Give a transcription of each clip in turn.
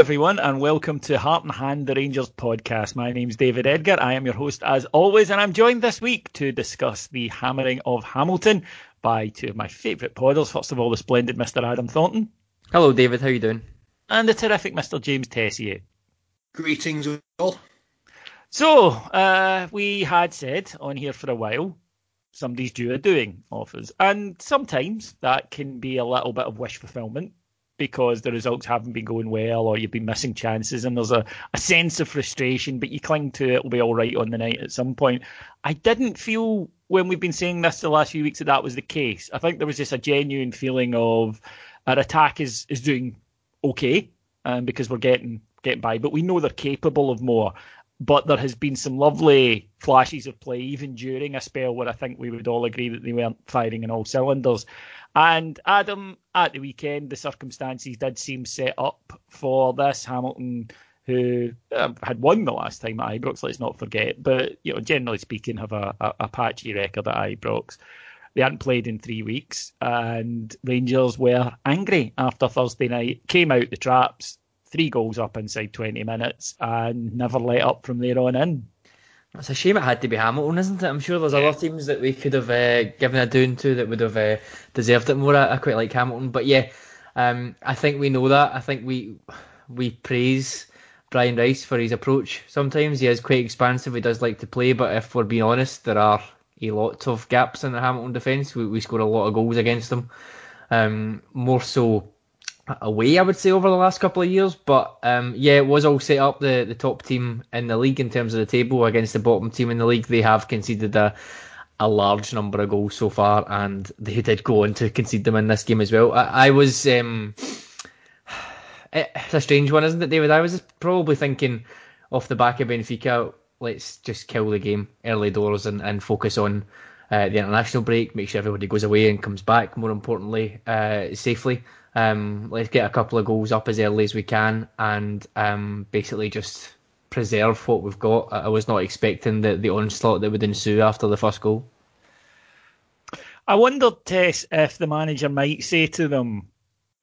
Everyone, and welcome to Heart and Hand, the Rangers podcast. My name's David Edgar. I am your host, as always, and I'm joined this week to discuss the hammering of Hamilton by two of my favourite podders. First of all, the splendid Mr. Adam Thornton. Hello, David. How you doing? And the terrific Mr. James Tessier. Greetings, all. So, uh, we had said on here for a while, somebody's due a doing of us. And sometimes that can be a little bit of wish fulfillment because the results haven't been going well or you've been missing chances and there's a, a sense of frustration, but you cling to it, it'll be all right on the night at some point. I didn't feel when we've been saying this the last few weeks that that was the case. I think there was just a genuine feeling of our attack is, is doing okay um, because we're getting getting by, but we know they're capable of more. But there has been some lovely flashes of play, even during a spell where I think we would all agree that they weren't firing in all cylinders. And Adam, at the weekend, the circumstances did seem set up for this. Hamilton, who uh, had won the last time at Ibrox, let's not forget, but you know, generally speaking, have a, a, a patchy record at Ibrox. They hadn't played in three weeks, and Rangers were angry after Thursday night. Came out the traps, three goals up inside 20 minutes, and never let up from there on in. It's a shame it had to be Hamilton, isn't it? I'm sure there's other teams that we could have uh, given a doing to that would have uh, deserved it more. I, I, quite like Hamilton, but yeah, um, I think we know that. I think we we praise Brian Rice for his approach. Sometimes he is quite expansive. He does like to play, but if we're being honest, there are a lot of gaps in the Hamilton defence. We, we score a lot of goals against them, um, more so away, I would say, over the last couple of years. But um, yeah, it was all set up the, the top team in the league in terms of the table against the bottom team in the league. They have conceded a, a large number of goals so far, and they did go on to concede them in this game as well. I, I was. Um, it's a strange one, isn't it, David? I was probably thinking off the back of Benfica, let's just kill the game early doors and, and focus on uh, the international break, make sure everybody goes away and comes back, more importantly, uh, safely. Um, let's get a couple of goals up as early as we can and um, basically just preserve what we've got. I was not expecting the, the onslaught that would ensue after the first goal. I wondered, Tess, if the manager might say to them,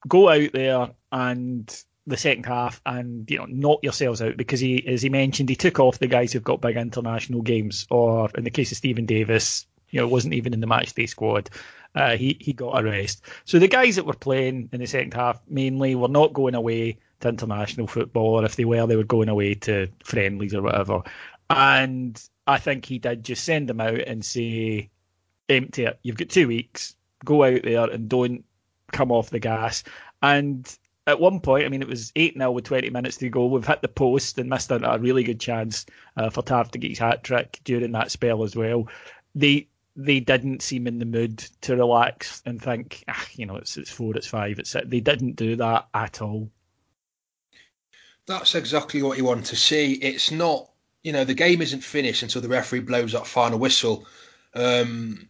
go out there and the second half and you know knock yourselves out because he as he mentioned he took off the guys who've got big international games or in the case of Steven Davis you know wasn't even in the match day squad uh, he he got a rest. So the guys that were playing in the second half mainly were not going away to international football or if they were they were going away to friendlies or whatever. And I think he did just send them out and say empty it. You've got two weeks. Go out there and don't come off the gas. And at one point, I mean, it was 8 0 with 20 minutes to go. We've hit the post and missed a, a really good chance uh, for Tav to get his hat trick during that spell as well. They they didn't seem in the mood to relax and think, ah, you know, it's it's four, it's five, it's. They didn't do that at all. That's exactly what you want to see. It's not, you know, the game isn't finished until the referee blows that final whistle. Um,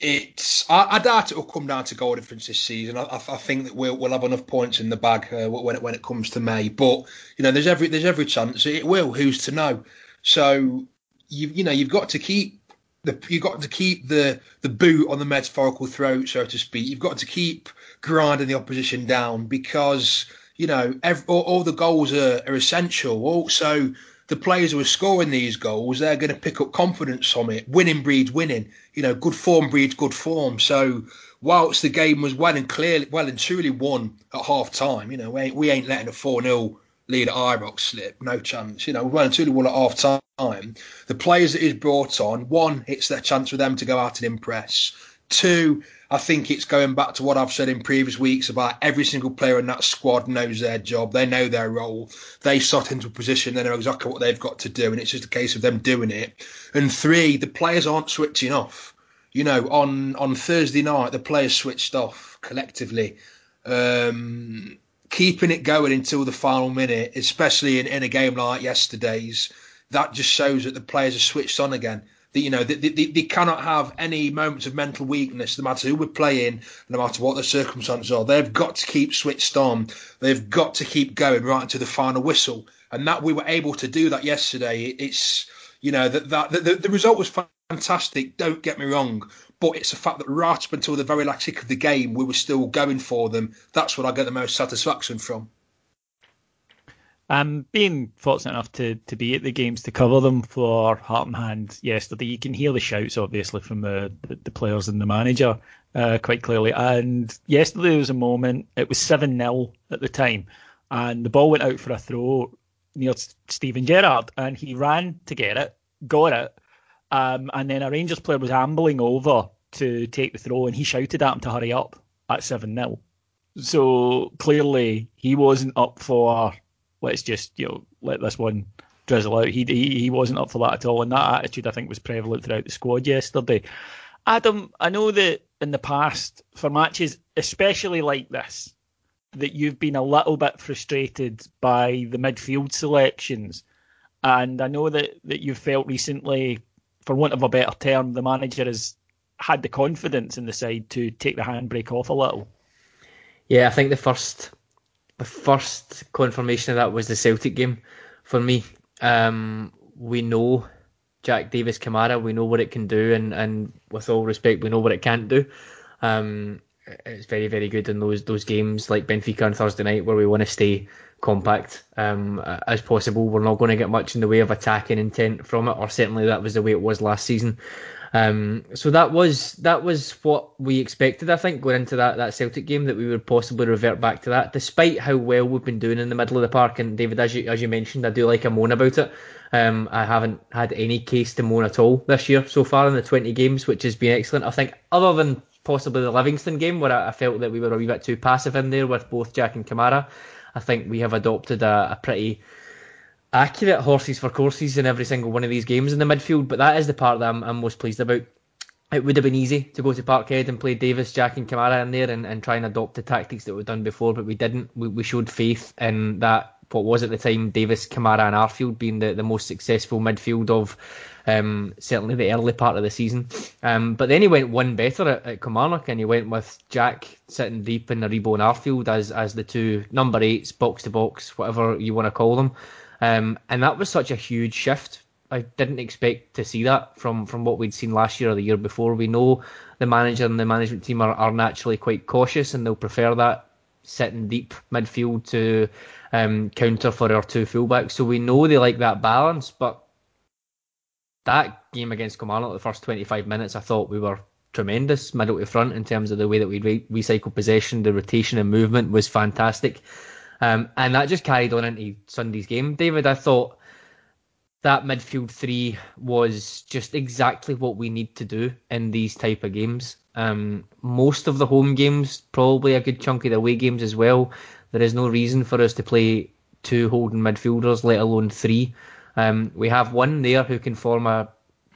it's I, I, doubt it will come down to goal difference this season. I, I, I think that we'll, we'll have enough points in the bag uh, when it when it comes to May. But you know, there's every there's every chance it will. Who's to know? So you you know you've got to keep the you've got to keep the the boot on the metaphorical throat, so to speak. You've got to keep grinding the opposition down because you know every, all, all the goals are, are essential. Also the players who are scoring these goals, they're going to pick up confidence from it. Winning breeds winning. You know, good form breeds good form. So whilst the game was well and clearly, well and truly won at half time, you know, we ain't, we ain't letting a 4 0 lead at slip. No chance. You know, well and truly won at half time. The players that he's brought on, one, it's their chance for them to go out and impress. Two, I think it's going back to what I've said in previous weeks about every single player in that squad knows their job. They know their role. They sort into a position. They know exactly what they've got to do, and it's just a case of them doing it. And three, the players aren't switching off. You know, on on Thursday night, the players switched off collectively, um, keeping it going until the final minute, especially in, in a game like yesterday's. That just shows that the players are switched on again. That you know they, they, they, cannot have any moments of mental weakness no matter who we're playing no matter what the circumstances are. They've got to keep switched on. They've got to keep going right into the final whistle. And that we were able to do that yesterday it's you know that, that the, the result was fantastic. Don't get me wrong but it's a fact that right up until the very last kick of the game we were still going for them that's what i get the most satisfaction from um, being fortunate enough to, to be at the games to cover them for Heart and Hand yesterday, you can hear the shouts obviously from the, the, the players and the manager uh, quite clearly. And yesterday there was a moment, it was 7 0 at the time, and the ball went out for a throw near Steven Gerrard, and he ran to get it, got it, um, and then a Rangers player was ambling over to take the throw, and he shouted at him to hurry up at 7 0. So clearly he wasn't up for let's just you know let this one drizzle out. He, he he wasn't up for that at all, and that attitude I think was prevalent throughout the squad yesterday. Adam, I know that in the past for matches, especially like this, that you've been a little bit frustrated by the midfield selections, and I know that that you've felt recently, for want of a better term, the manager has had the confidence in the side to take the handbrake off a little. Yeah, I think the first the first confirmation of that was the Celtic game for me. Um, we know Jack Davis Kamara, we know what it can do, and, and with all respect, we know what it can't do. Um, it's very, very good in those those games like Benfica on Thursday night where we want to stay compact um, as possible. We're not going to get much in the way of attacking intent from it, or certainly that was the way it was last season. Um, so that was that was what we expected. I think going into that, that Celtic game that we would possibly revert back to that, despite how well we've been doing in the middle of the park. And David, as you as you mentioned, I do like a moan about it. Um, I haven't had any case to moan at all this year so far in the 20 games, which has been excellent. I think other than possibly the Livingston game where I, I felt that we were a wee bit too passive in there with both Jack and Kamara. I think we have adopted a, a pretty accurate horses for courses in every single one of these games in the midfield, but that is the part that I'm, I'm most pleased about. It would have been easy to go to Parkhead and play Davis, Jack, and Kamara in there and, and try and adopt the tactics that we've done before, but we didn't. We, we showed faith in that, what was at the time, Davis, Kamara, and Arfield being the, the most successful midfield of um, certainly the early part of the season. Um, but then he went one better at, at Kilmarnock and he went with Jack sitting deep in Aribo and Arfield as, as the two number eights, box to box, whatever you want to call them. Um, and that was such a huge shift. I didn't expect to see that from, from what we'd seen last year or the year before. We know the manager and the management team are, are naturally quite cautious and they'll prefer that sitting deep midfield to um, counter for our two fullbacks. So we know they like that balance, but that game against Kilmarnock, the first 25 minutes, I thought we were tremendous middle to front in terms of the way that we re- recycle possession, the rotation and movement was fantastic. Um, and that just carried on into Sunday's game. David, I thought that midfield three was just exactly what we need to do in these type of games. Um, most of the home games, probably a good chunk of the away games as well. There is no reason for us to play two holding midfielders, let alone three. Um, we have one there who can form a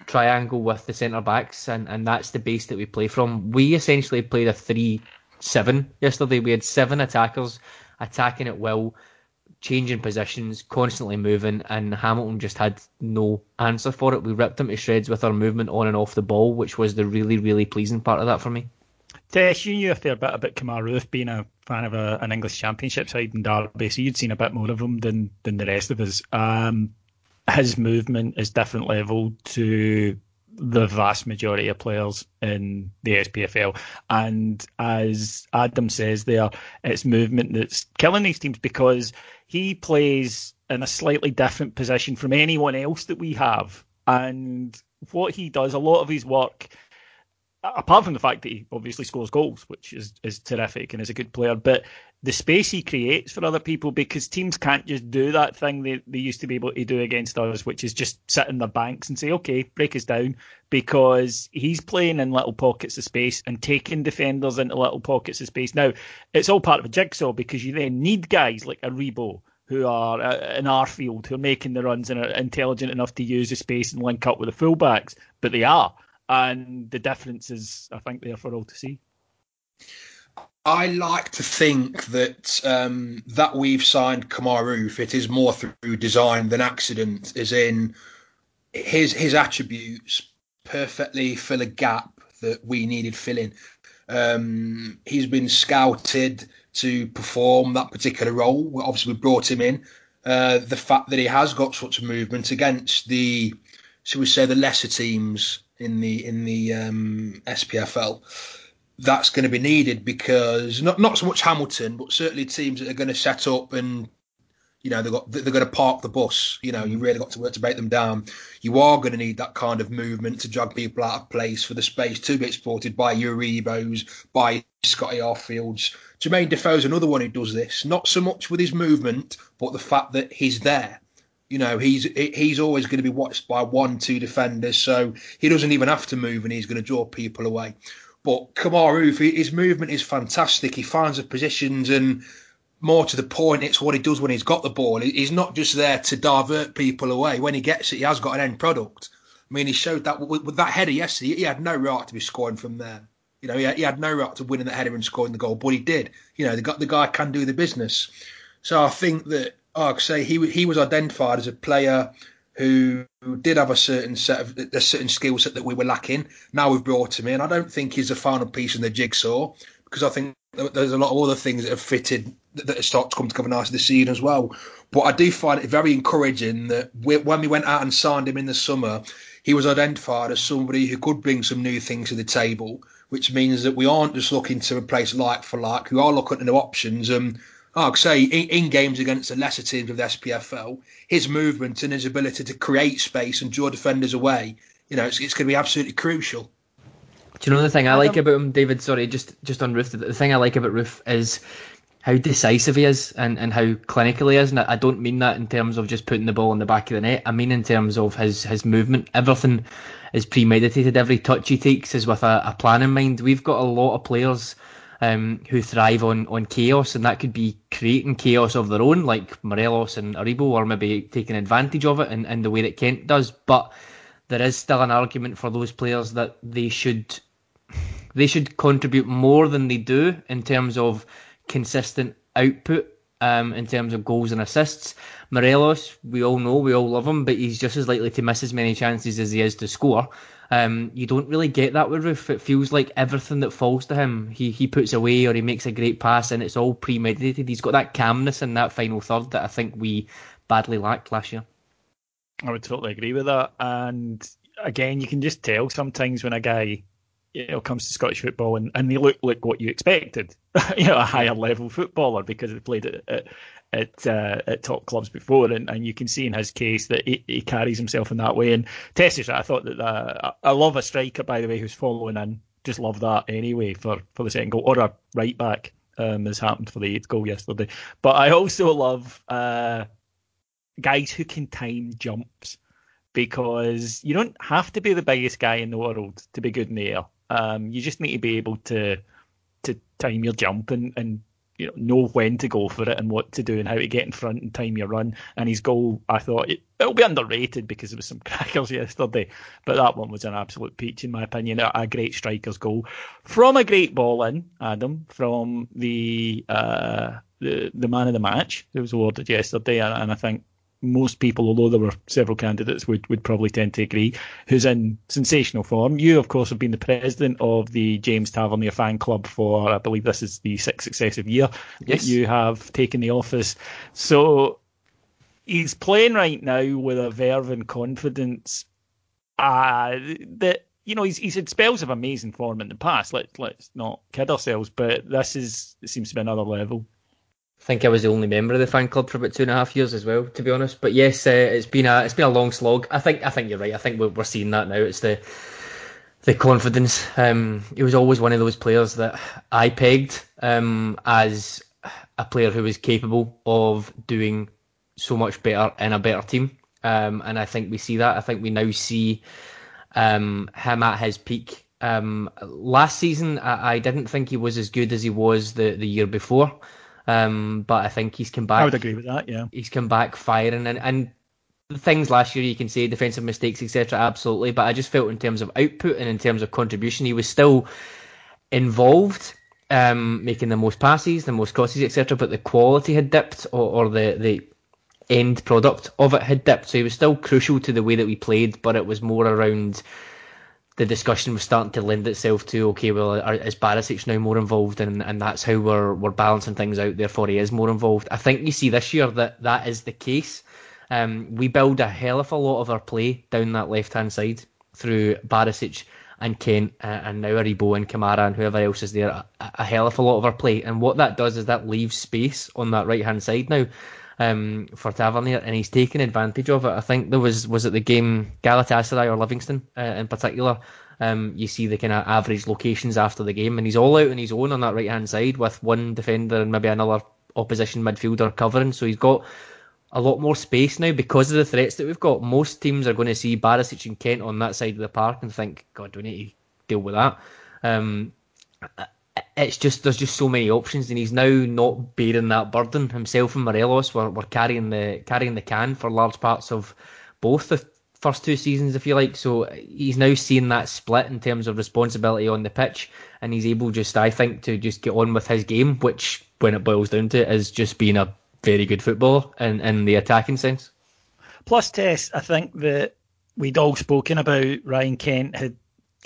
triangle with the centre backs, and, and that's the base that we play from. We essentially played a 3 7 yesterday. We had seven attackers attacking at will, changing positions, constantly moving, and Hamilton just had no answer for it. We ripped them to shreds with our movement on and off the ball, which was the really, really pleasing part of that for me. Tess, you knew a fair bit about Kemar Roofe being a fan of a, an English Championship side in Derby, so you'd seen a bit more of him than than the rest of us. Um, his movement is different level to the vast majority of players in the SPFL. And as Adam says there, it's movement that's killing these teams because he plays in a slightly different position from anyone else that we have. And what he does, a lot of his work apart from the fact that he obviously scores goals, which is, is terrific and is a good player, but the space he creates for other people because teams can't just do that thing they, they used to be able to do against us, which is just sit in their banks and say, okay, break us down, because he's playing in little pockets of space and taking defenders into little pockets of space. Now, it's all part of a jigsaw because you then need guys like Aribo who are uh, in Arfield who are making the runs and are intelligent enough to use the space and link up with the fullbacks, but they are and the difference is, I think, there for all to see. I like to think that um, that we've signed Kemar Roofe, it is more through design than accident, as in his his attributes perfectly fill a gap that we needed filling. Um, he's been scouted to perform that particular role. Obviously, we brought him in. Uh, the fact that he has got such movement against the, should we say, the lesser teams in the in the um, SPFL. That's going to be needed because not not so much Hamilton, but certainly teams that are going to set up and you know they've got they're going to park the bus. You know, you mm. really got to work to break them down. You are going to need that kind of movement to drag people out of place for the space to be exploited by Aribos, by Scotty Arfields. Jermaine Defoe's another one who does this, not so much with his movement, but the fact that he's there. You know, he's he's always going to be watched by one, two defenders, so he doesn't even have to move, and he's going to draw people away. But Roofe, his movement is fantastic. He finds the positions, and more to the point, it's what he does when he's got the ball. He's not just there to divert people away. When he gets it, he has got an end product. I mean, he showed that with, that header yesterday. He had no right to be scoring from there. You know, he had, no right to winning that header and scoring the goal, but he did. You know, the, the guy can do the business. So I think that oh, say he he was identified as a player who did have a certain set of a certain skill set that we were lacking. Now we've brought him in. I don't think he's the final piece in the jigsaw because I think there's a lot of other things that have fitted that start to come together nicely this season as well. But I do find it very encouraging that we, when we went out and signed him in the summer, he was identified as somebody who could bring some new things to the table, which means that we aren't just looking to replace like for like. We are looking at new options. And Oh, like I say, in, in, games against the lesser teams of the SPFL, his movement and his ability to create space and draw defenders away, you know, it's, it's going to be absolutely crucial. Do you know the thing I like about him, David? Sorry, just just on Roofe. The thing I like about Roofe is how decisive he is and, and how clinical he is. And I don't mean that in terms of just putting the ball in the back of the net. I mean in terms of his his movement. Everything is premeditated. Every touch he takes is with a, a plan in mind. We've got a lot of players um, who thrive on, on chaos, and that could be creating chaos of their own, like Morelos and Aribo, or maybe taking advantage of it in, in the way that Kent does. But there is still an argument for those players that they should they should contribute more than they do in terms of consistent output. Um, in terms of goals and assists, Morelos, we all know, we all love him, but he's just as likely to miss as many chances as he is to score. Um, you don't really get that with Roofe. It feels like everything that falls to him, he he puts away or he makes a great pass, and it's all premeditated. He's got that calmness in that final third that I think we badly lacked last year. I would totally agree with that. And again, you can just tell sometimes when a guy you know comes to Scottish football and, and they look like what you expected, you know, a higher level footballer because they played at, at at uh, at top clubs before, and, and you can see in his case that he, he carries himself in that way. And Tessius, I thought that uh, I love a striker by the way who's following in. Just love that anyway for, for the second goal or a right back um, as happened for the eighth goal yesterday. But I also love uh, guys who can time jumps because you don't have to be the biggest guy in the world to be good in the air. Um, you just need to be able to to time your jump and, and you know know when to go for it and what to do and how to get in front and time your run. And his goal, I thought it, will be underrated because there was some crackers yesterday, but that one was an absolute peach in my opinion. A, a great striker's goal from a great ball in Adam from the uh, the the man of the match that was awarded yesterday, and, and I think most people, although there were several candidates, would, would probably tend to agree, who's in sensational form. You, of course, have been the president of the James Tavernier fan club for, I believe this is the sixth successive year yes. that you have taken the office. So he's playing right now with a verve and confidence uh, that you know, he's he's had spells of amazing form in the past. Let's let's not kid ourselves, but this is it seems to be another level. I think I was the only member of the fan club for about two and a half years as well, to be honest. But yes, uh, it's been a it's been a long slog. I think I think you're right. I think we're, we're seeing that now. It's the the confidence. Um, he was always one of those players that I pegged um, as a player who was capable of doing so much better in a better team. Um, and I think we see that. I think we now see um, him at his peak. Um, last season, I, I, didn't think he was as good as he was the, the year before. Um, but I think he's come back. I would agree with that. Yeah, he's come back firing, and and things last year you can say defensive mistakes, etc. Absolutely, but I just felt in terms of output and in terms of contribution, he was still involved, um, making the most passes, the most crosses, etc. But the quality had dipped, or, or the the end product of it had dipped. So he was still crucial to the way that we played, but it was more around the discussion was starting to lend itself to okay, well, is Barisic now more involved, and, and that's how we're we're balancing things out. Therefore, he is more involved. I think you see this year that that is the case. Um, we build a hell of a lot of our play down that left hand side through Barisic and Kent, uh, and now Aribo and Kamara and whoever else is there. A, a hell of a lot of our play, and what that does is that leaves space on that right hand side now um, for Tavernier, and he's taken advantage of it. I think there was was it the game Galatasaray or Livingston uh, in particular. Um, you see the kind of average locations after the game, and he's all out on his own on that right hand side with one defender and maybe another opposition midfielder covering. So he's got a lot more space now because of the threats that we've got. Most teams are going to see Barisic and Kent on that side of the park and think, God, do we need to deal with that? Um, it's just there's just so many options, and he's now not bearing that burden himself. And Morelos were, were carrying the carrying the can for large parts of both the first two seasons, if you like. So he's now seeing that split in terms of responsibility on the pitch, and he's able just, I think, to just get on with his game, which, when it boils down to it, is just being a very good footballer in, in the attacking sense. Plus, Tess, I think that we'd all spoken about Ryan Kent had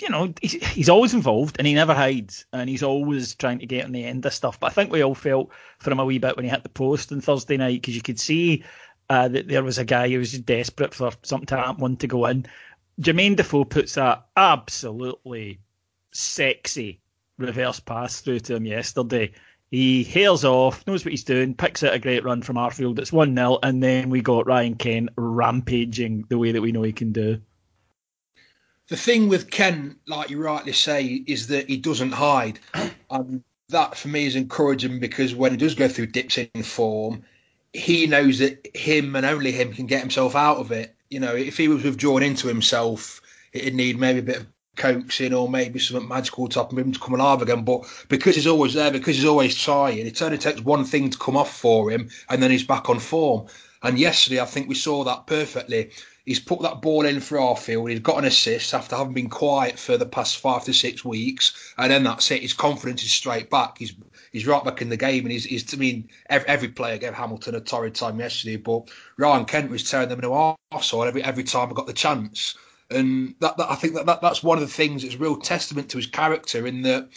you know, he's, he's always involved and he never hides and he's always trying to get on the end of stuff. But I think we all felt for him a wee bit when he hit the post on Thursday night because you could see uh, that there was a guy who was desperate for something to happen, one to go in. Jermaine Defoe puts a absolutely sexy reverse pass through to him yesterday. He hails off, knows what he's doing, picks out a great run from Arfield. It's 1 0, and then we got Ryan Kent rampaging the way that we know he can do the thing with Kent, like you rightly say, is that he doesn't hide. And that for me is encouraging because when he does go through dips in form, he knows that him and only him can get himself out of it. You know, if he was withdrawn into himself, it'd need maybe a bit of coaxing or maybe something magical to help him to come alive again. But because he's always there, because he's always trying, it only takes one thing to come off for him and then he's back on form. And yesterday, I think we saw that perfectly. He's put that ball in for Arfield. He's got an assist after having been quiet for the past five to six weeks, and then that's it. His confidence is straight back. He's he's right back in the game, and he's, he's I mean, every, every player gave Hamilton a torrid time yesterday, but Ryan Kent was tearing them into arsehole every every time I got the chance, and that, that I think that, that that's one of the things that's real testament to his character in that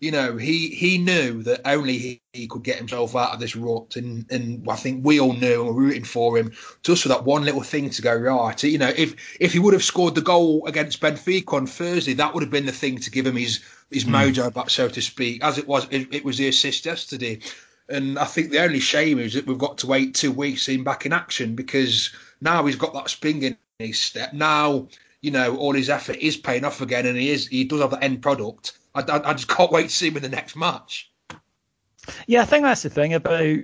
you know, he he knew that only he, he, could get himself out of this rut, and and I think we all knew and were rooting for him just for that one little thing to go right. You know, if if he would have scored the goal against Benfica on Thursday, that would have been the thing to give him his his mm. mojo back, so to speak. As it was, it, it, was the assist yesterday, and I think the only shame is that we've got to wait two weeks to him back in action because now he's got that spring in his step. Now you know all his effort is paying off again, and he is he does have the end product I, I, I just can't wait to see him in the next match. Yeah, I think that's the thing about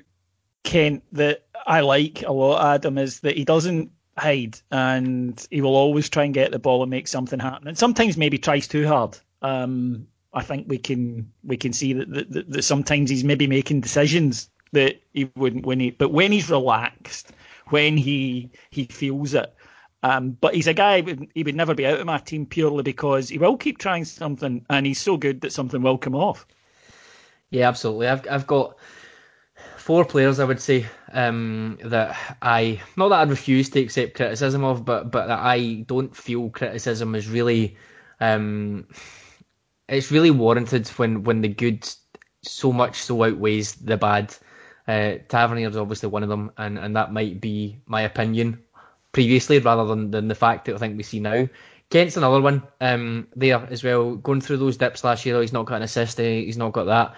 Kent that I like a lot, Adam, is that he doesn't hide and he will always try and get the ball and make something happen. And sometimes maybe tries too hard. Um, I think we can we can see that, that, that sometimes he's maybe making decisions that he wouldn't when he but when he's relaxed, when he he feels it. Um, but he's a guy he would never be out of my team purely because he will keep trying something and he's so good that something will come off. Yeah, absolutely. I've I've got four players I would say um, that I not that I refuse to accept criticism of, but but that I don't feel criticism is really um, it's really warranted when when the good so much so outweighs the bad. Uh, Tavernier is obviously one of them, and, and that might be my opinion previously rather than, than the fact that I think we see now. Kent's another one um, there as well, going through those dips last year. He's not got an assist, eh, he's not got that.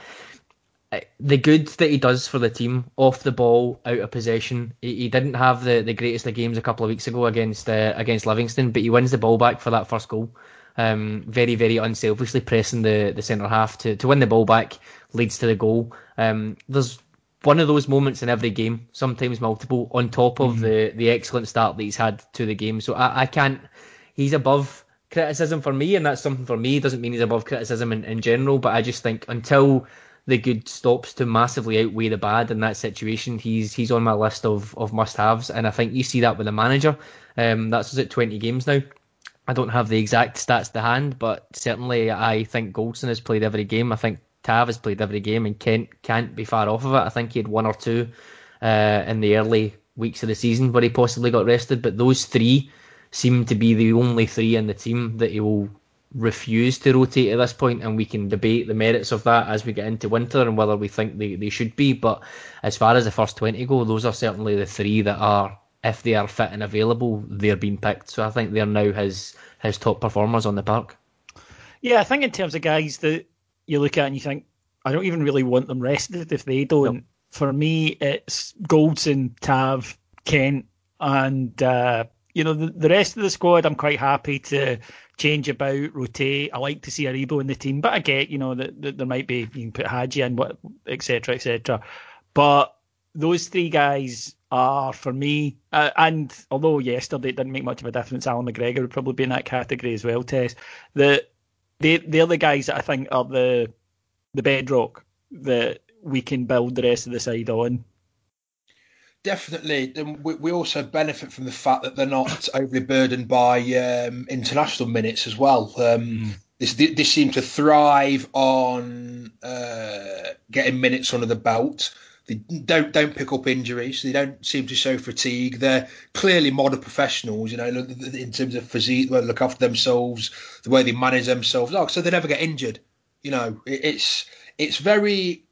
Uh, the good that he does for the team off the ball, out of possession. He, he didn't have the, the greatest of games a couple of weeks ago against uh, against Livingston, but he wins the ball back for that first goal. Um, very, very unselfishly pressing the, the centre half to, to win the ball back leads to the goal. Um, there's one of those moments in every game, sometimes multiple, on top of mm-hmm. the, the excellent start that he's had to the game. So I, I can't, he's above criticism for me, and that's something for me. It doesn't mean he's above criticism in, in general, but I just think until the good stops to massively outweigh the bad in that situation, he's he's on my list of, of must haves. And I think you see that with the manager. Um, that's at 20 games now. I don't have the exact stats to hand, but certainly I think Goldson has played every game. I think Tav has played every game, and Kent can't be far off of it. I think he had one or two uh, in the early weeks of the season where he possibly got rested, but those three seem to be the only three in the team that he will refuse to rotate at this point, and we can debate the merits of that as we get into winter and whether we think they, they should be. But as far as the first 20 go, those are certainly the three that are if they are fit and available, they're being picked. So I think they're now his his top performers on the park. Yeah, I think in terms of guys that you look at and you think, I don't even really want them rested if they don't. Nope. For me, it's Goldson, Tav, Kent, and uh, you know the, the rest of the squad. I'm quite happy to change about, rotate. I like to see Aribo in the team, but I get you know that, that there might be you can put Hagi in, what etc. etc. But those three guys are for me. Uh, and although yesterday it didn't make much of a difference, Allan McGregor would probably be in that category as well. Tess, the they they're the guys that I think are the the bedrock that we can build the rest of the side on. Definitely, and we, we also benefit from the fact that they're not overly burdened by um, international minutes as well. Um, mm. This they seem to thrive on uh, getting minutes under the belt they don't don't pick up injuries. They don't seem to show fatigue. They're clearly modern professionals, you know, in terms of physique, look after themselves, the way they manage themselves. Oh, so they never get injured. You know, it's it's very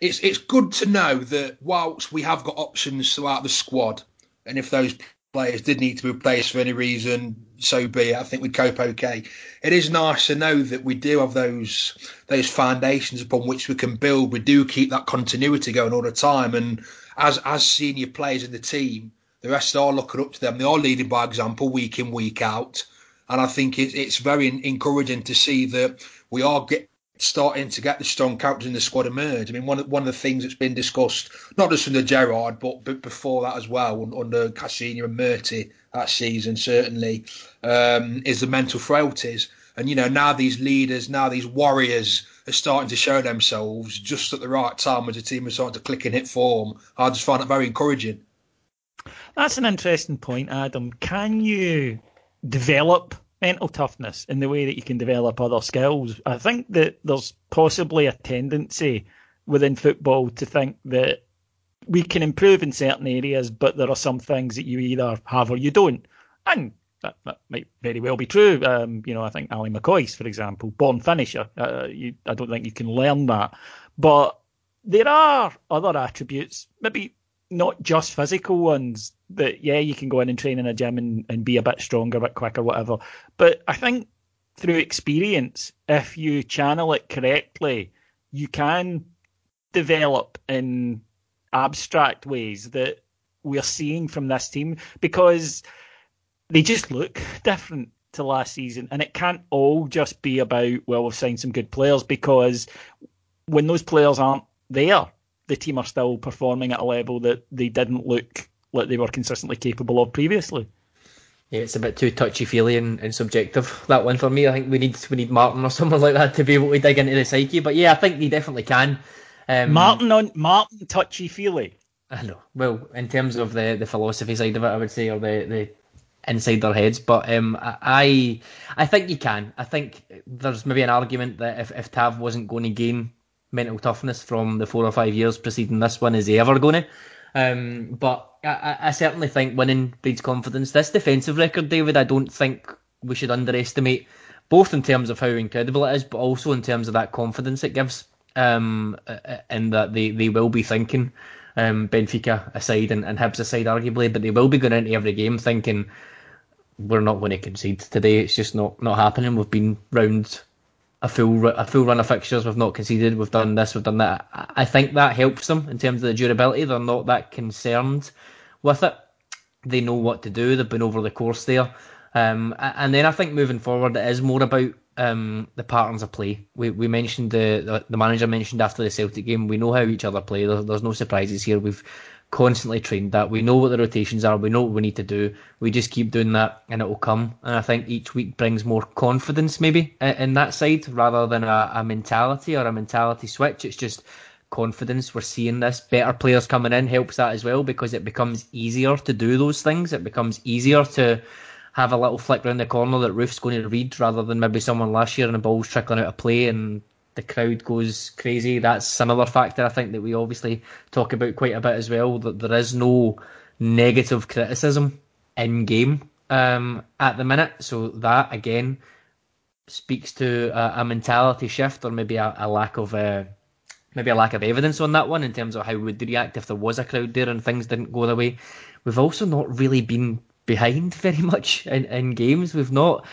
it's it's good to know that whilst we have got options throughout the squad, and if those players did need to be replaced for any reason, so be it. I think we'd cope okay. It is nice to know that we do have those those foundations upon which we can build. We do keep that continuity going all the time, and as as senior players in the team, the rest are looking up to them. They are leading by example week in week out, and I think it, it's very encouraging to see that we are get, starting to get the strong characters in the squad emerge. I mean, one of, one of the things that's been discussed, not just under Gerrard, but, but before that as well, under Caixinha and Murty that season, certainly, um, is the mental frailties. And, you know, now these leaders, now these warriors are starting to show themselves just at the right time as the team is starting to click and hit form. I just find it very encouraging. That's an interesting point, Adam. Can you develop mental toughness in the way that you can develop other skills. I think that there's possibly a tendency within football to think that we can improve in certain areas, but there are some things that you either have or you don't. And that, that might very well be true. Um, you know, I think Ally McCoist, for example, born finisher. Uh, you, I don't think you can learn that. But there are other attributes, maybe not just physical ones that yeah you can go in and train in a gym and, and be a bit stronger a bit quicker whatever. But i think through experience if you channel it correctly you can develop in abstract ways that we're seeing from this team because they just look different to last season. And it can't all just be about well we've signed some good players because when those players aren't there the team are still performing at a level that they didn't look like they were consistently capable of previously. Yeah, it's a bit too touchy feely and, and subjective. That one for me, I think we need we need Martin or someone like that to be able to dig into the psyche. But yeah, I think they definitely can. Um, Martin on Martin touchy feely. I know. Well, in terms of the, the philosophy side of it, I would say, or the, the inside their heads. But um, I I think you can. I think there's maybe an argument that if, if Tav wasn't going to gain mental toughness from the four or five years preceding this one, is he ever going to? Um, but I, I certainly think winning breeds confidence. This defensive record, David, I don't think we should underestimate, both in terms of how incredible it is, but also in terms of that confidence it gives, um, and that they, they will be thinking, um, Benfica aside and, and Hibs aside, arguably, but they will be going into every game thinking, we're not going to concede today. It's just not, not happening. We've been round a full a full run of fixtures. We've not conceded. We've done this. We've done that. I think that helps them in terms of the durability. They're not that concerned with it. They know what to do. They've been over the course there. Um, and then I think moving forward, it is more about um, the patterns of play. We we mentioned the, the, the manager mentioned after the Celtic game. We know how each other play. There's, there's no surprises here. We've constantly trained that. We know what the rotations are. We know what we need to do. We just keep doing that, and it will come. And I think each week brings more confidence, maybe in that side, rather than a, a mentality or a mentality switch. It's just confidence. We're seeing this. Better players coming in helps that as well because it becomes easier to do those things. It becomes easier to have a little flick around the corner that Roofe's going to read rather than maybe someone last year and the ball's trickling out of play and the crowd goes crazy. That's another factor I think that we obviously talk about quite a bit as well. That there is no negative criticism in game um, at the minute, so that again speaks to a, a mentality shift or maybe a, a lack of uh, maybe a lack of evidence on that one in terms of how we would react if there was a crowd there and things didn't go the way. We've also not really been behind very much in, in games. We've not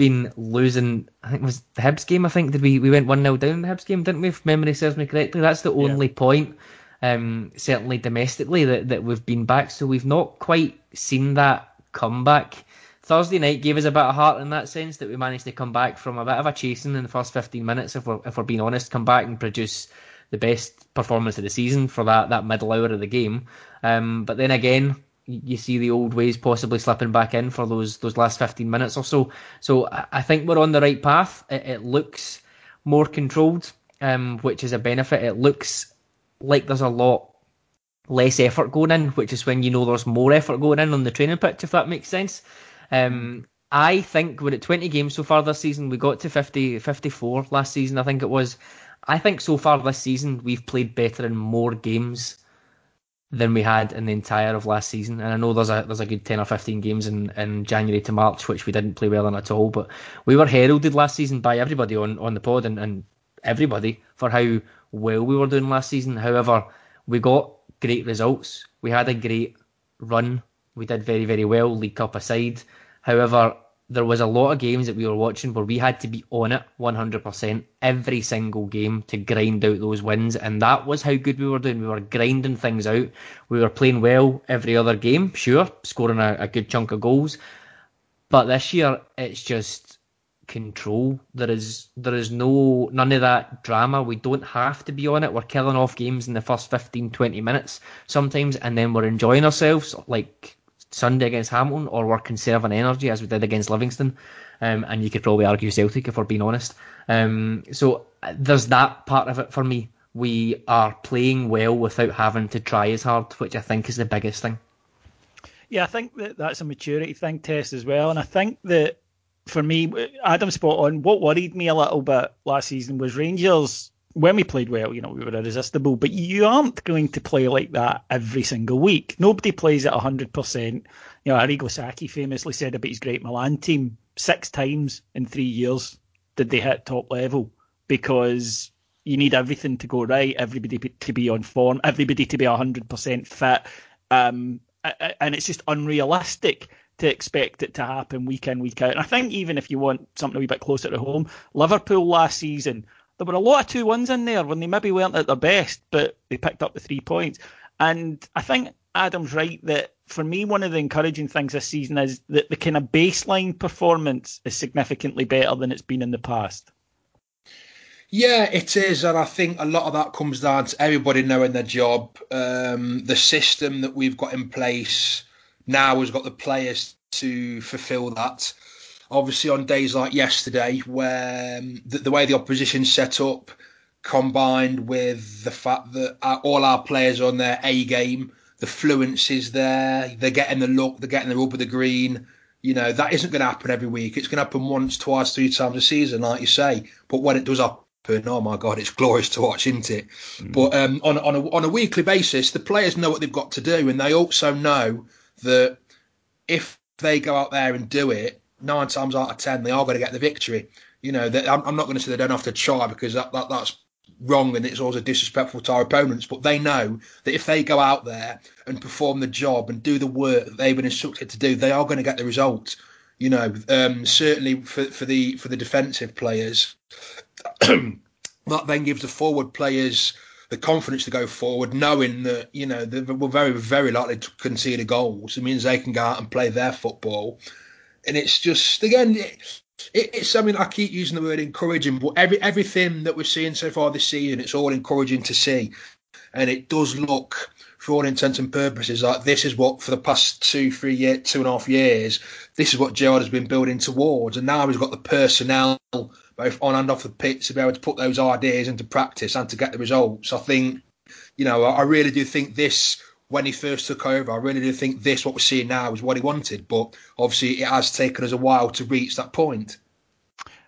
been losing. I think it was the Hibs game. I think did we we went one 0 down in the Hibs game, didn't we? If memory serves me correctly, that's the only yeah. point. Um, certainly domestically that, that we've been back, so we've not quite seen that comeback. Thursday night gave us a bit of heart in that sense that we managed to come back from a bit of a chasing in the first 15 minutes, if we're if we're being honest, come back and produce the best performance of the season for that that middle hour of the game. Um, but then again, you see the old ways possibly slipping back in for those those last 15 minutes or so. So I think we're on the right path. It, it looks more controlled, um, which is a benefit. It looks like there's a lot less effort going in, which is when you know there's more effort going in on the training pitch, if that makes sense. Um, I think we're at 20 games so far this season. We got to 50, 54 last season, I think it was. I think so far this season we've played better in more games than we had in the entire of last season. And I know there's a there's a good ten or fifteen games in, in January to March which we didn't play well in at all. But we were heralded last season by everybody on, on the pod and, and everybody for how well we were doing last season. However, we got great results. We had a great run. We did very, very well, League Cup aside. However, there was a lot of games that we were watching where we had to be on it 100% every single game to grind out those wins and that was how good we were doing. We were grinding things out. We were playing well every other game sure scoring a, a good chunk of goals but this year it's just control. There is there is no none of that drama. We don't have to be on it. We're killing off games in the first 15 20 minutes sometimes and then we're enjoying ourselves like Sunday against Hamilton, or we're conserving energy as we did against Livingston. Um, and you could probably argue Celtic if we're being honest. Um, so uh, there's that part of it for me. We are playing well without having to try as hard, which I think is the biggest thing. Yeah, I think that that's a maturity thing, Tess, as well. And I think that for me, Adam spot on. What worried me a little bit last season was Rangers when we played well, you know, we were irresistible, but you aren't going to play like that every single week. Nobody plays at 100%. You know, Arrigo Sacchi famously said about his great Milan team, six times in three years did they hit top level because you need everything to go right, everybody to be on form, everybody to be 100% fit. Um, and it's just unrealistic to expect it to happen week in, week out. And I think even if you want something a wee bit closer to home, Liverpool last season – there were a lot of two ones in there when they maybe weren't at their best, but they picked up the three points. And I think Adam's right that for me, one of the encouraging things this season is that the kind of baseline performance is significantly better than it's been in the past. Yeah, it is, and I think a lot of that comes down to everybody knowing their job. Um, the system that we've got in place now has got the players to fulfil that. Obviously, on days like yesterday, where um, the, the way the opposition set up, combined with the fact that our, all our players are on their A game, the fluency's there, they're getting the look, they're getting the rub of the green. You know, that isn't going to happen every week. It's going to happen once, twice, three times a season, like you say. But when it does happen, oh my God, it's glorious to watch, isn't it? Mm. But um, on, on, a, on a weekly basis, the players know what they've got to do, and they also know that if they go out there and do it, nine times out of ten, they are going to get the victory. You know, I'm, I'm not going to say they don't have to try because that, that that's wrong and it's also disrespectful to our opponents, but they know that if they go out there and perform the job and do the work that they've been instructed to do, they are going to get the results. You know, um, certainly for, for the for the defensive players, that then gives the forward players the confidence to go forward, knowing that you know we're very very likely to concede the goals. It means they can go out and play their football, and it's just again. It, it, it's something I keep using the word encouraging, but every everything that we're seeing so far this season, it's all encouraging to see, and it does look, for all intents and purposes, like this is what for the past two, three years, two and a half years, this is what Gerrard has been building towards, and now he's got the personnel both on and off the pitch to be able to put those ideas into practice and to get the results. I think, you know, I really do think this when he first took over, I really do think this, what we're seeing now, is what he wanted. But obviously, it has taken us a while to reach that point.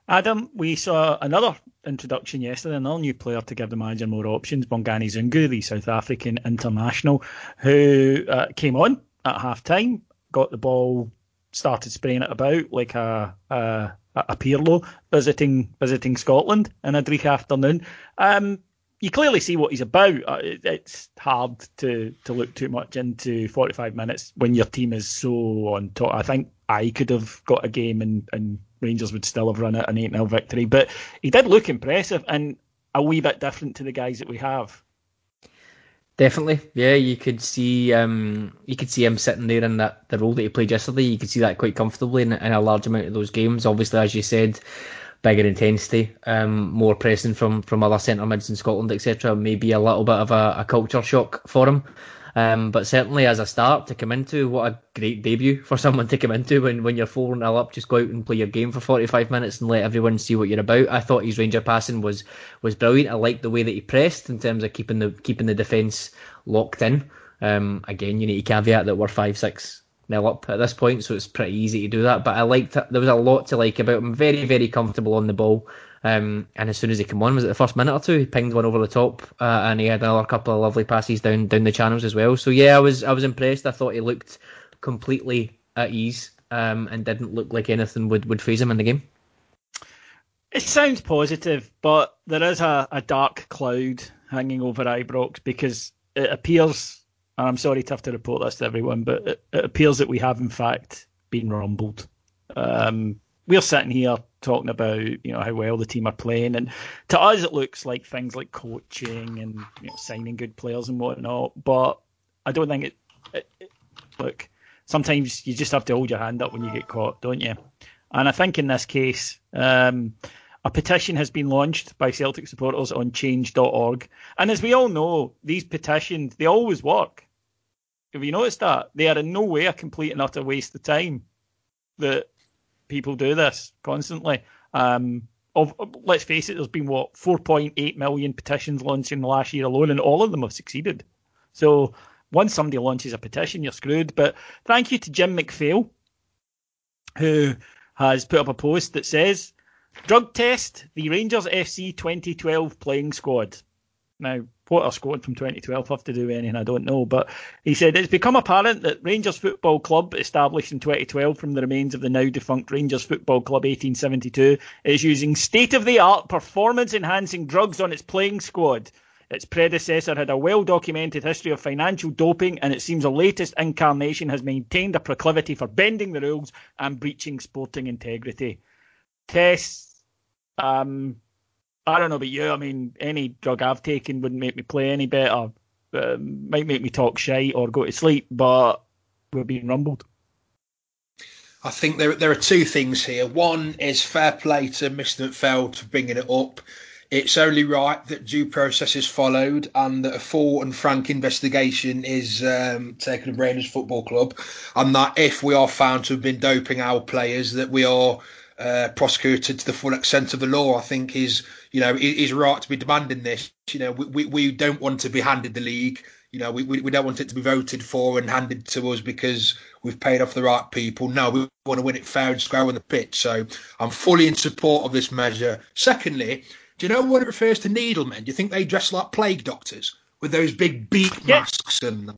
Adam, we saw another introduction yesterday, another new player to give the manager more options, Bongani Zungu, the South African international, who uh, came on at half time, got the ball, started spraying it about like a, a, a Pirlo visiting visiting Scotland in a Dreek afternoon. Um, you clearly see what he's about. Uh, it's hard to, to look too much into 45 minutes when your team is so on top. I think I could have got a game and, and Rangers would still have run it an 8 0 victory. But he did look impressive and a wee bit different to the guys that we have. Definitely, yeah. You could see, um, you could see him sitting there in that the role that he played yesterday. You could see that quite comfortably in, in a large amount of those games. Obviously, as you said, bigger intensity, um, more pressing from from other centre mids in Scotland, etc. Maybe a little bit of a, a culture shock for him. Um, but certainly as a start to come into, what a great debut for someone to come into when, when you're 4 0 up. Just go out and play your game for 45 minutes and let everyone see what you're about. I thought his Ranger passing was was brilliant. I liked the way that he pressed in terms of keeping the keeping the defence locked in. Um, again, you need to caveat that we're 5 6 nil up at this point, so it's pretty easy to do that. But I liked there was a lot to like about him. Very very comfortable on the ball. Um, and as soon as he came on, was it the first minute or two? He pinged one over the top, uh, and he had another couple of lovely passes down down the channels as well. So yeah, I was I was impressed. I thought he looked completely at ease, um, and didn't look like anything would would phase him in the game. It sounds positive, but there is a, a dark cloud hanging over Ibrox because it appears and I'm sorry to have to report this to everyone, but it, it appears that we have in fact been rumbled. Um, we're sitting here talking about you know how well the team are playing, and to us it looks like things like coaching and you know, signing good players and whatnot. But I don't think it, it, it. Look, sometimes you just have to hold your hand up when you get caught, don't you? And I think in this case, um, a petition has been launched by Celtic supporters on change.org. And as we all know, these petitions, they always work. Have you noticed that? They are in no way a complete and utter waste of time that people do this constantly. Um, of, let's face it, there's been what 4.8 million petitions launched in the last year alone, and all of them have succeeded. So once somebody launches a petition, you're screwed. But thank you to Jim McPhail, who has put up a post that says Drug test the Rangers FC 2012 playing squad. Now, what squad from 2012 have to do with anything, I don't know. But he said it's become apparent that Rangers Football Club, established in 2012 from the remains of the now defunct Rangers Football Club 1872, is using state of the art performance enhancing drugs on its playing squad. Its predecessor had a well documented history of financial doping, and it seems the latest incarnation has maintained a proclivity for bending the rules and breaching sporting integrity tests. Um, I don't know about you. I mean, any drug I've taken wouldn't make me play any better. Uh, might make me talk shite or go to sleep, but we're being rumbled. I think there there are two things here. One is fair play to Mr. McPhail for bringing it up. it's only right that due process is followed and that a full and frank investigation is um, taken of Rangers Football Club, and that if we are found to have been doping our players, that we are uh, prosecuted to the full extent of the law. I think is you know is right to be demanding this. You know, we, we, we don't want to be handed the league. You know, we, we don't want it to be voted for and handed to us because we've paid off the right people. No, we want to win it fair and square on the pitch. So I'm fully in support of this measure. Secondly, do you know when it refers to needlemen? Do you think they dress like plague doctors with those big beak Yeah. masks and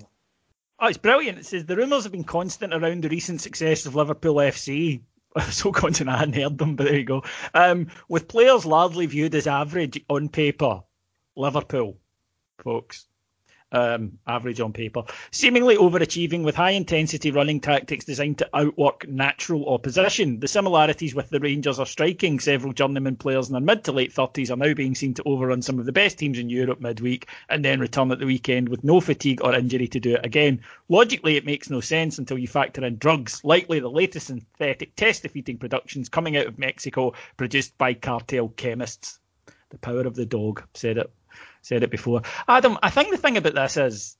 Oh, it's brilliant. It says the rumours have been constant around the recent success of Liverpool FC. So constant I hadn't heard them, but there you go. Um, with players largely viewed as average on paper, Liverpool, folks. Um, average on paper, seemingly overachieving with high intensity running tactics designed to outwork natural opposition. The similarities with the Rangers are striking. Several journeyman players in their mid to late 30s are now being seen to overrun some of the best teams in Europe midweek and then return at the weekend with no fatigue or injury to do it again. Logically, it makes no sense until you factor in drugs, likely the latest synthetic test defeating productions coming out of Mexico produced by cartel chemists. The power of the dog said it said it before. Adam, I think the thing about this is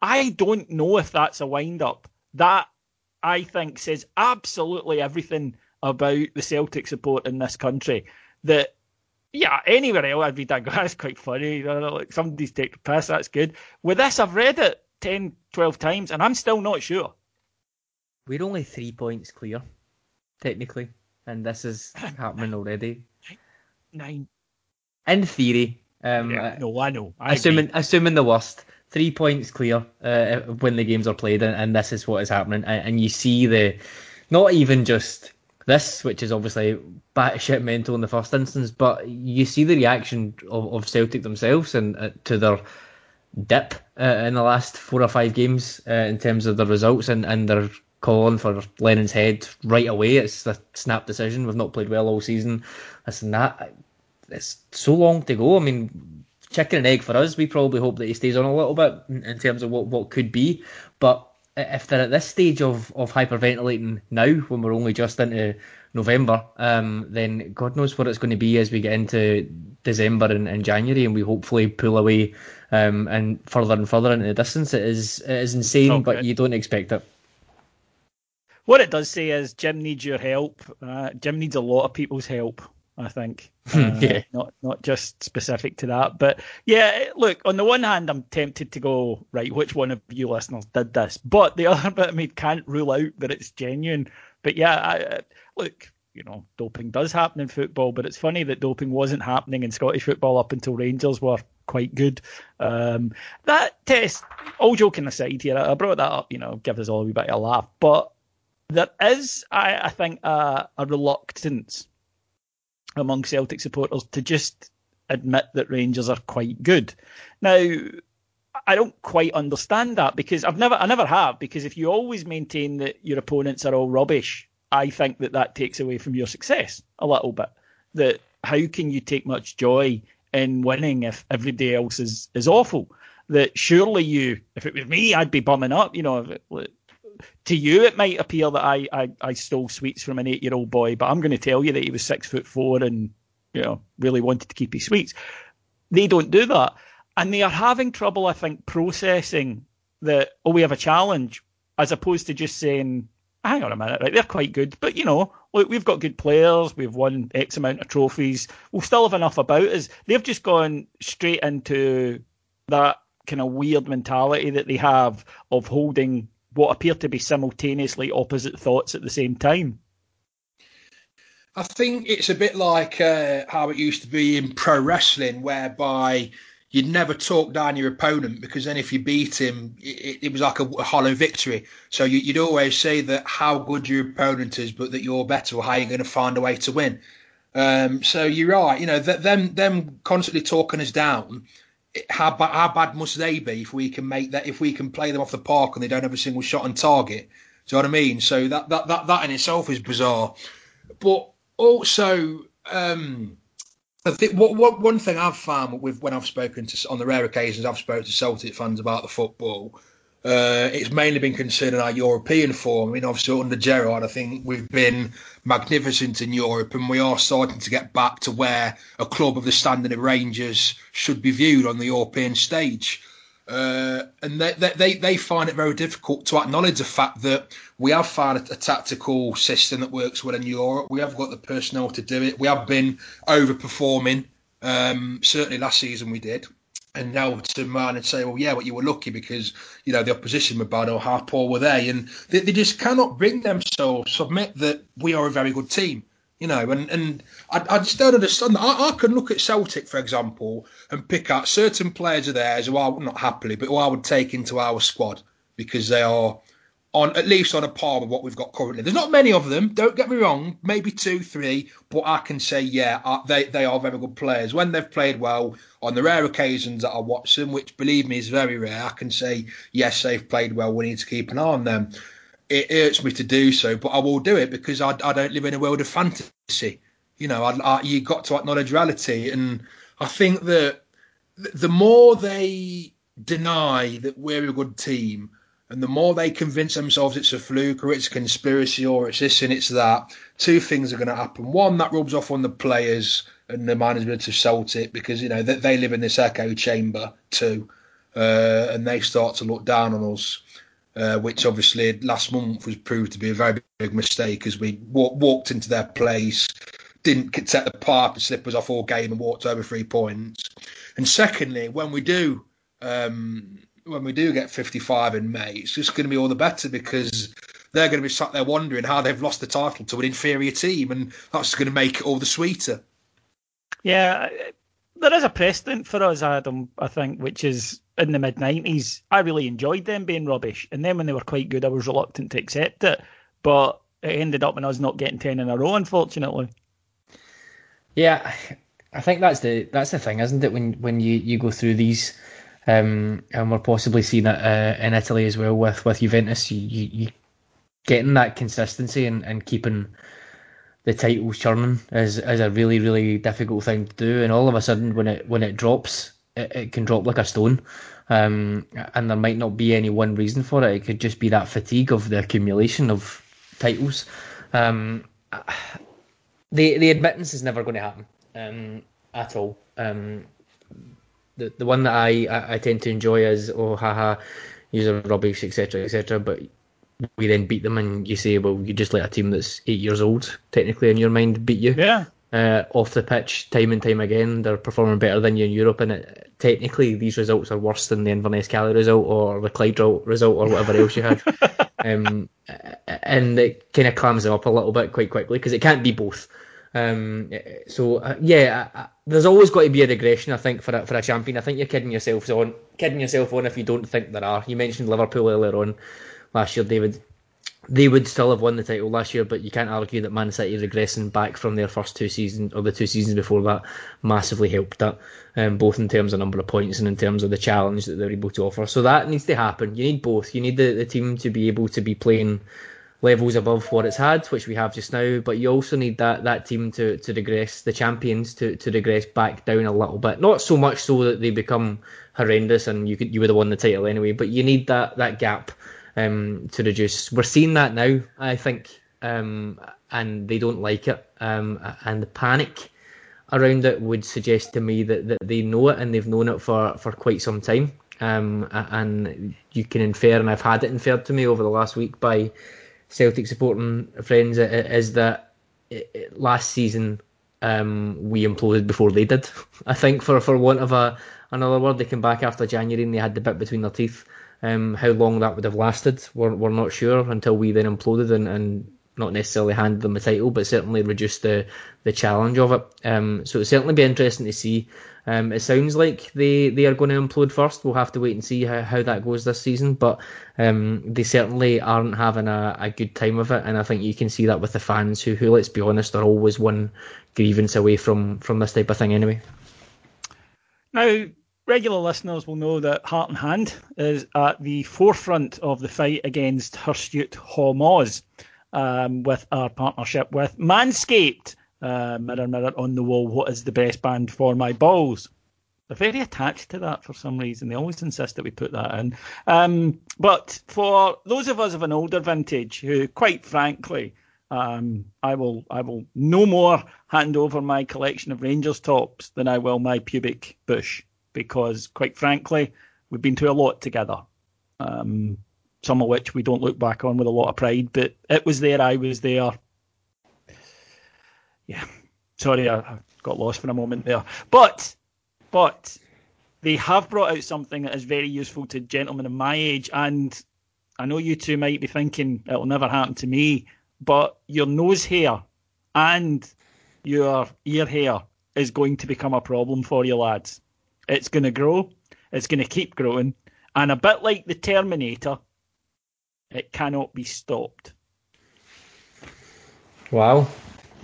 I don't know if that's a wind up. That I think says absolutely everything about the Celtic support in this country. That yeah, anywhere else I'd that go, that's quite funny. You know, like somebody's taking a piss, that's good. With this, I've read it 10, 12 times, and I'm still not sure. We're only three points clear, technically, and this is happening already. Nine. In theory, um, Yeah, no, I know. I assuming agree. assuming the worst, three points clear uh, when the games are played, and, and this is what is happening. And, and you see the, not even just this, which is obviously batshit mental in the first instance, but you see the reaction of, of Celtic themselves and uh, to their dip uh, in the last four or five games uh, in terms of the results, and, and they're calling for Lennon's head right away. It's the snap decision. We've not played well all season. Listen, that it's so long to go. I mean, chicken and egg for us. We probably hope that he stays on a little bit in, in terms of what, what could be. But if they're at this stage of, of hyperventilating now, when we're only just into November, um, then God knows what it's going to be as we get into December and, and January, and we hopefully pull away um, and further and further into the distance. It is it is insane, but you don't expect it. What it does say is Jim needs your help. Uh, Jim needs a lot of people's help. I think, uh, Yeah. not not just specific to that, but yeah. Look, on the one hand, I'm tempted to go right. Which one of you listeners did this? But the other bit of me can't rule out that it's genuine. But yeah, I, I- look, you know, doping does happen in football, but it's funny that doping wasn't happening in Scottish football up until Rangers were quite good. Um, that test, all joking aside here, I brought that up, you know, give us all a wee bit of a laugh, but there is, I, I think, a, a reluctance among Celtic supporters to just admit that Rangers are quite good. Now, I don't quite understand that because I've never, I never have. Because if you always maintain that your opponents are all rubbish, I think that that takes away from your success a little bit. That how can you take much joy in winning if everybody else is is awful? That surely you, if it was me, I'd be bumming up. You know, to you it might appear that I, I, I stole sweets from an eight year old boy, but I'm going to tell you that he was six foot four and you know really wanted to keep his sweets. They don't do that, and they are having trouble, I think, processing that oh we have a challenge, as opposed to just saying, hang on a minute, right? They're quite good, but you know, look, we've got good players, we've won X amount of trophies, we'll still have enough about us. They've just gone straight into that kind of weird mentality that they have of holding what appear to be simultaneously opposite thoughts at the same time. I think it's a bit like uh, how it used to be in pro wrestling, whereby you'd never talk down your opponent because then if you beat him, it, it was like a, a hollow victory. So you, you'd always say that how good your opponent is, but that you're better, or how you're going to find a way to win. Um, so you're right. You know, th- them them constantly talking us down. How bad how bad must they be if we can make that if we can play them off the park and they don't have a single shot on target? Do you know what I mean? So that that that, that in itself is bizarre. But also, um, I think what, what one thing I've found with when I've spoken to on the rare occasions I've spoken to Celtic fans about the football, Uh, it's mainly been considered our European form. I mean, obviously under Gerrard, I think we've been magnificent in Europe, and we are starting to get back to where a club of the standing of Rangers should be viewed on the European stage. Uh, and they, they, they find it very difficult to acknowledge the fact that we have found a, a, tactical system that works well in Europe. We have got the personnel to do it. We have been overperforming. Um, certainly last season we did. And now to man and say, well, yeah, but you were lucky because you know the opposition were bad or how poor were they? And they, they just cannot bring themselves to submit that we are a very good team you know, and, and I, I just don't understand. I, I can look at Celtic, for example, and pick out certain players of theirs who I would not happily, but who I would take into our squad because they are on at least on a par with what we've got currently. There's not many of them. Don't get me wrong, maybe two, three, but I can say yeah, uh, they they are very good players when they've played well. On the rare occasions that I watch them, which believe me is very rare, I can say yes, they've played well. We need to keep an eye on them it hurts me to do so, but I will do it because I, I don't live in a world of fantasy. You know, I, I, you got to acknowledge reality, and I think that the more they deny that we're a good team, and the more they convince themselves it's a fluke or it's a conspiracy or it's this and it's that, two things are going to happen. One, that rubs off on the players and the management of Celtic because you know they, they live in this echo chamber too, uh, and they start to look down on us uh, which obviously last month was proved to be a very big mistake as we walk, walked into their place, didn't set the and slippers off all game and walked over three points. And secondly, when we do um, when we do get 55 in May, it's just going to be all the better because they're going to be sat there wondering how they've lost the title to an inferior team, and that's going to make it all the sweeter. Yeah, there is a precedent for us, Adam. I think, which is in the mid nineties. I really enjoyed them being rubbish, and then when they were quite good, I was reluctant to accept it. But it ended up in us not getting ten in a row, unfortunately. Yeah, I think that's the that's the thing, isn't it? When when you, you go through these, um, and we're possibly seeing it uh, in Italy as well with with Juventus, you, you, you getting that consistency and, and keeping the titles churning is is a really really difficult thing to do. And all of a sudden, when it when it drops, it, it can drop like a stone. Um, and there might not be any one reason for it. It could just be that fatigue of the accumulation of titles. Um, the the admittance is never going to happen um, at all. Um, the the one that I, I, I tend to enjoy is oh haha, you're rubbish etc etc. But we then beat them, and you say, well, you just let a team that's eight years old, technically in your mind, beat you. Yeah. Uh, off the pitch, time and time again, they're performing better than you in Europe, and it, technically these results are worse than the Inverness Caley result or the Clyde result or whatever else you had. um, and it kind of clams them up a little bit quite quickly because it can't be both. Um, so uh, yeah, there's always got to be a regression. I think for a, for a champion, I think you're kidding yourself on, kidding yourself on if you don't think there are. You mentioned Liverpool earlier on last year, David. They would still have won the title last year, but you can't argue that Man City regressing back from their first two seasons or the two seasons before that massively helped that, um, both in terms of number of points and in terms of the challenge that they're able to offer. So that needs to happen. You need both. You need the, the team to be able to be playing levels above what it's had, which we have just now. But you also need that that team to, to regress, the champions to, to regress back down a little bit. Not so much so that they become horrendous and you could you would have won the title anyway, but you need that that gap um, to reduce. We're seeing that now, I think, um, and they don't like it. Um, and the panic around it would suggest to me that, that they know it and they've known it for, for quite some time. Um, and you can infer, and I've had it inferred to me over the last week by Celtic supporting friends, is that last season um, we imploded before they did. I think for, for want of a another word, they came back after January and they had the bit between their teeth. Um, how long that would have lasted, we're, we're not sure until we then imploded and, and not necessarily handed them the title, but certainly reduced the, the challenge of it. Um, so it'll certainly be interesting to see. Um, it sounds like they, they are going to implode first. We'll have to wait and see how, how that goes this season, but um, they certainly aren't having a, a good time of it, and I think you can see that with the fans who, who let's be honest, are always one grievance away from, from this type of thing anyway. Now, regular listeners will know that Heart and Hand is at the forefront of the fight against Hirsute Hormoz um, with our partnership with Manscaped. Uh, mirror, mirror on the wall, what is the best band for my balls? They're very attached to that for some reason. They always insist that we put that in. Um, but for those of us of an older vintage who, quite frankly, um, I will I will no more hand over my collection of Rangers tops than I will my pubic bush because, quite frankly, we've been through a lot together. Um, some of which we don't look back on with a lot of pride, but it was there, I was there. Yeah, sorry, I, I got lost for a moment there. But, but they have brought out something that is very useful to gentlemen of my age, and I know you two might be thinking it'll never happen to me, but your nose hair and your ear hair is going to become a problem for you lads. It's going to grow, it's going to keep growing, and a bit like the Terminator, it cannot be stopped. Wow.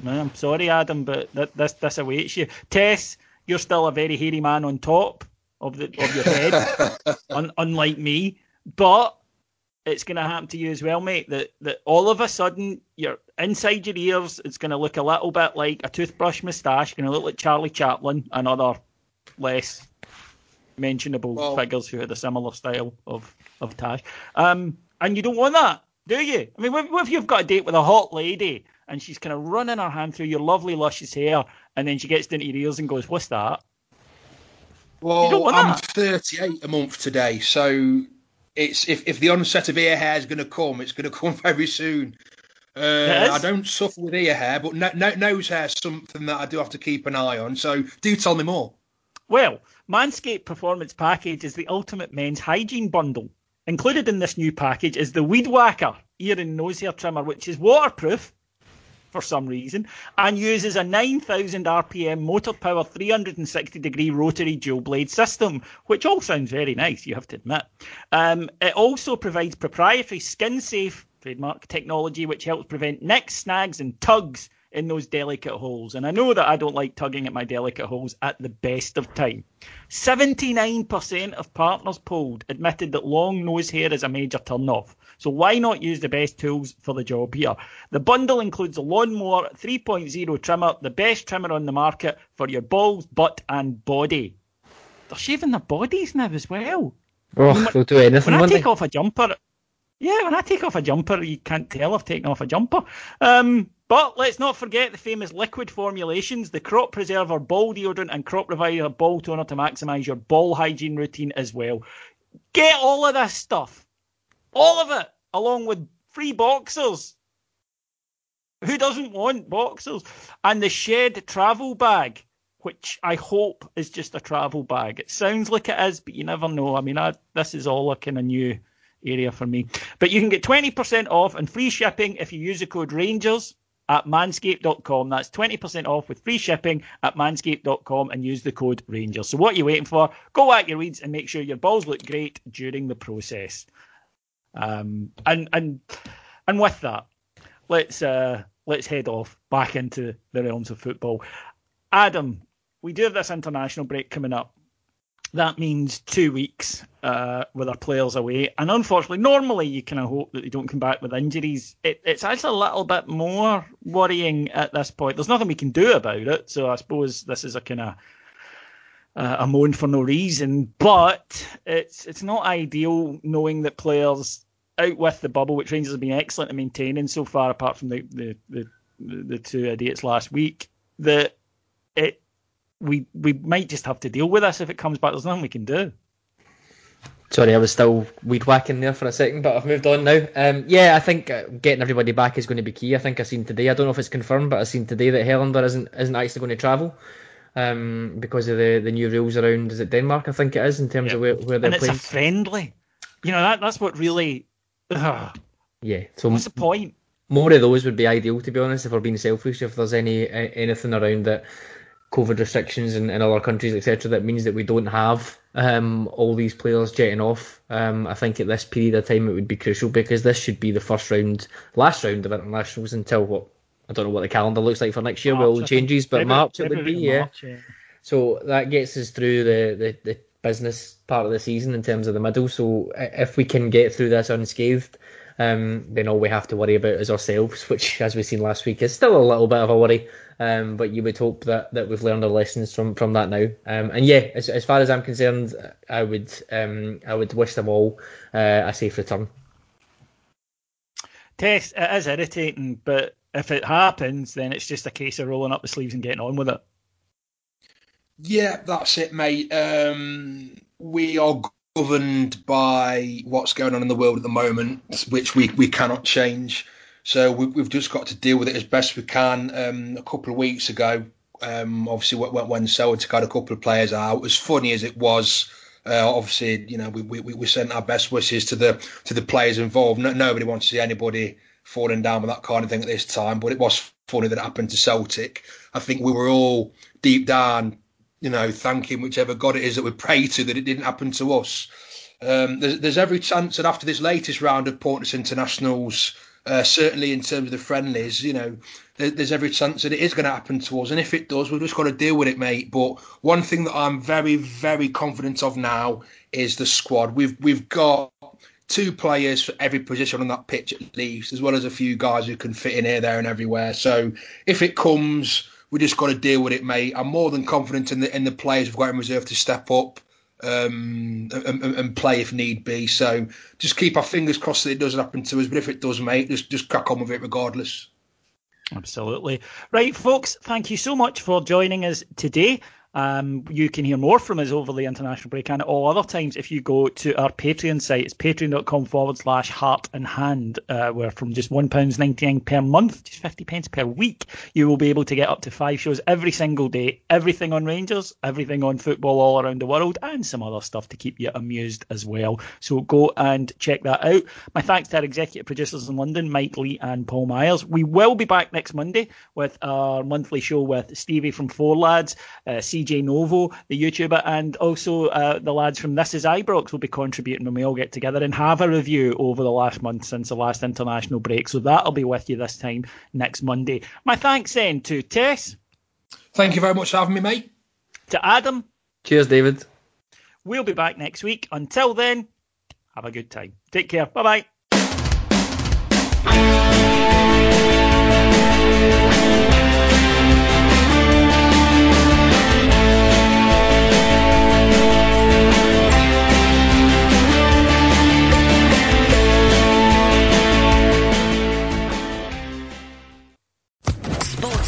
I'm sorry, Adam, but that, this this awaits you. Tess, you're still a very hairy man on top of the of your head, un, unlike me. But it's going to happen to you as well, mate. That that all of a sudden, you're inside your ears, it's going to look a little bit like a toothbrush moustache. Going to look like Charlie Chaplin and other less mentionable Well- figures who had a similar style of of tash. Um, and you don't want that, do you? I mean, what if you've got a date with a hot lady and she's kind of running her hand through your lovely luscious hair, and then she gets down to your ears and goes, "What's that?" Well, I'm that. 38 a month today, so it's if, if the onset of ear hair is going to come, it's going to come very soon. Uh, I don't suffer with ear hair, but no, no, nose hair is something that I do have to keep an eye on. So do tell me more. Well, Manscaped Performance Package is the ultimate men's hygiene bundle. Included in this new package is the Weed Whacker ear and nose hair trimmer, which is waterproof for some reason and uses a 9000 RPM motor powered 360 degree rotary dual blade system, which all sounds very nice, you have to admit. Um, it also provides proprietary skin safe trademark technology, which helps prevent nicks, snags, and tugs in those delicate holes. And I know that I don't like tugging at my delicate holes at the best of time. 79% of partners polled admitted that long nose hair is a major turn off. So why not use the best tools for the job here? The bundle includes a lawnmower 3.0 trimmer, the best trimmer on the market for your balls, butt, and body. They're shaving their bodies now as well. Oh, they'll do anything, When I take they? off a jumper, yeah, when I take off a jumper, you can't tell I've taken off a jumper. Um, but let's not forget the famous liquid formulations, the Crop Preserver Ball Deodorant and Crop Reviver Ball Toner to maximise your ball hygiene routine as well. Get all of this stuff, all of it, along with free boxers. Who doesn't want boxers? And the Shed travel bag, which I hope is just a travel bag. It sounds like it is, but you never know. I mean, I, this is all a kind of new area for me. But you can get 20% off and free shipping if you use the code Rangers at manscaped.com. That's 20% off with free shipping at manscaped.com and use the code Rangers. So what are you waiting for? Go whack your weeds and make sure your balls look great during the process. Um, and and and with that, let's uh, let's head off back into the realms of football. Adam, we do have this international break coming up. That means two weeks uh, with our players away, and unfortunately, normally you kind of hope that they don't come back with injuries. It, it's actually a little bit more worrying at this point. There's nothing we can do about it, so I suppose this is a kind of uh, a moan for no reason. But it's it's not ideal knowing that players out with the bubble, which Rangers have been excellent at maintaining so far, apart from the the the, the two idiots last week. That it we we might just have to deal with this if it comes back. There's nothing we can do. Sorry, I was still weed whacking there for a second, but I've moved on now. Um, yeah, I think uh, getting everybody back is going to be key. I think I've seen today. I don't know if it's confirmed, but I've seen today that Helander isn't isn't actually going to travel um, because of the, the new rules around. Is it Denmark? I think it is in terms of where, where they're and it's playing. a friendly. You know that that's what really. Ugh, Yeah. So what's the point? more of those would be ideal, to be honest. If we're being selfish, if there's any anything around that COVID restrictions in, in other countries, etc., that means that we don't have um, all these players jetting off. Um, I think at this period of time it would be crucial because this should be the first round, last round of internationals until what I don't know what the calendar looks like for next year. Well, March, I it think. changes, but February- March it would be, yeah. March, yeah. So that gets us through the, the, the business part of the season in terms of the middle. So if we can get through this unscathed, um, then all we have to worry about is ourselves, which, as we've seen last week, is still a little bit of a worry. Um, but you would hope that, that we've learned our lessons from, from that now. Um, and yeah, as, as far as I'm concerned, I would um, I would wish them all uh, a safe return. Tess. it is irritating, but if it happens, then it's just a case of rolling up the sleeves and getting on with it. Yeah, that's it, mate. Um, we are governed by what's going on in the world at the moment, which we, we cannot change. So we, have just got to deal with it as best we can. Um, a couple of weeks ago, um, obviously when, when Celtic had a couple of players out, as funny as it was, uh, obviously you know we, we, we sent our best wishes to the to the players involved. No, nobody wants to see anybody falling down with that kind of thing at this time, but it was funny that it happened to Celtic. I think we were all deep down you know, thanking whichever God it is that we pray to that it didn't happen to us. Um, there's, there's, every chance that after this latest round of pointless internationals, uh, certainly in terms of the friendlies, you know, there, there's every chance that it is going to happen to us. And if it does, we've just got to deal with it, mate. But one thing that I'm very, very confident of now is the squad. We've we've got two players for every position on that pitch at least, as well as a few guys who can fit in here, there, and everywhere. So if it comes we just got to deal with it, mate. I'm more than confident in the in the players we've got in reserve to step up um, and, and, play if need be. So just keep our fingers crossed that it doesn't happen to us. But if it does, mate, just just crack on with it regardless. Absolutely. Right, folks, thank you so much for joining us today. Um, you can hear more from us over the international break and at all other times if you go to our Patreon site. It's patreon.com forward slash heart and hand, uh, where from just £1.99 per month, just 50 pence per week, you will be able to get up to five shows every single day. Everything on Rangers, everything on football all around the world, and some other stuff to keep you amused as well. So go and check that out. My thanks to our executive producers in London, Mike Lee and Paul Myers. We will be back next Monday with our monthly show with Stevie from Four Lads, uh, CJ Novo, the YouTuber, and also uh, the lads from This Is Ibrox will be contributing when we all get together and have a review over the last month since the last international break. So that'll be with you this time next Monday. My thanks then to Tess. Thank you very much for having me, mate. To Adam. Cheers, David. We'll be back next week. Until then, have a good time. Take care. Bye bye.